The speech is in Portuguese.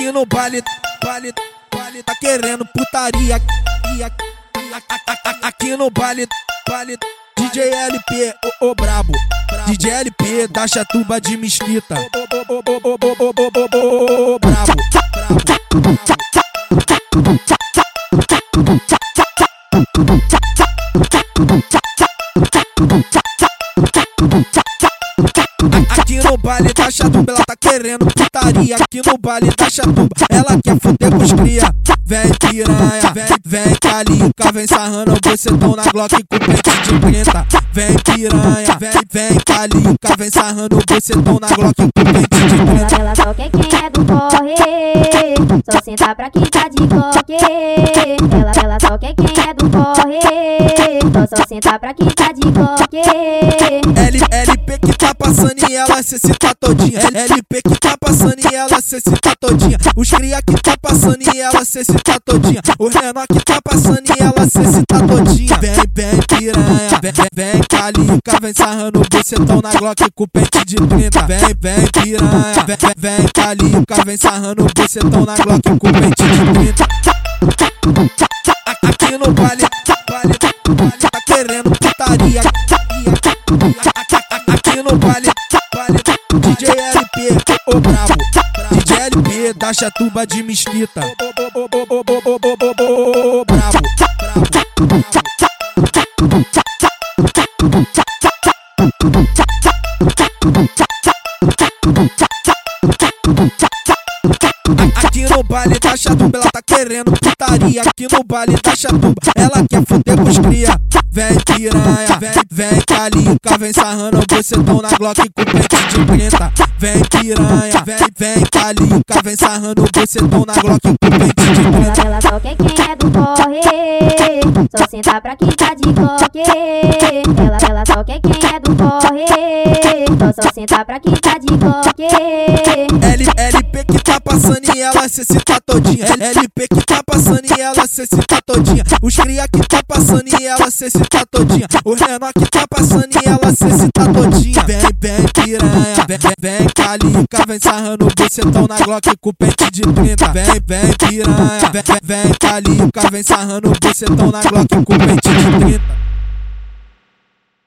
Aqui no baile, baile, baile, tá querendo putaria. Aqui no baile, baile, DJ LP, o, o brabo. DJ LP da chatuba de mesquita. Aqui no baile da chatuba, ela tá querendo putaria. Aqui no baile da chatuba, ela quer foder com os cria. Vem piranha, vem, vem calica, vem sarrando o bocetão na Glock com pente de preta. Vem piranha, vem, vem calica, vem sarrando o bocetão na Glock com pente de preta. Ela só quer quem é do corre, só senta pra quem tá de coque. Ela, ela só quer quem é do só, só senta pra quem tá de coque. L, LP que tá passando e ela se tá todinha. LP que tá passando e ela se tá todinha. Os cria que tá passando e ela se tá todinha. O menor que tá passando e ela se tá todinha. Vem, vem piranha, vem, vem, calica, vem sarrando o bucetão na Glock com pente de 30. Vem, vem piranha, vem, vem, calica, vem sarrando o bucetão na Glock com pente de 30. Aqui no baile, Aqui no baile, baile, DJ LP, o brabo. DJ LP da chatuba de mesquita. Brabo, Aqui no baile da chatuba, ela tá querendo putaria. Aqui no baile da chatuba, ela quer foder com os cria. Vem piranha, vem, vem calica, vem sarrando bocetão na Glock com pente de preta. Vem piranha, vem, vem calica, vem sarrando bocetão na Glock com pente de Ela, preta. ela só quer quem é do corre, só senta pra quem tá de coque. Ela, ela só quer quem é do corre, só, só senta pra quem tá de coque. L, que tá passando e ela cê se tá todinha. LP que tá passando e ela cê se tá todinha. Os cria que tá passando e ela cê se tá todinha. O menor que tá passando e ela cê se tá todinha. Vem, vem piranha, vem, vem, calica, vem sarrando o bucetão na Glock com pente de 30. Vem, vem piranha, vem, vem calica, vem sarrando o bucetão na Glock com pente de 30.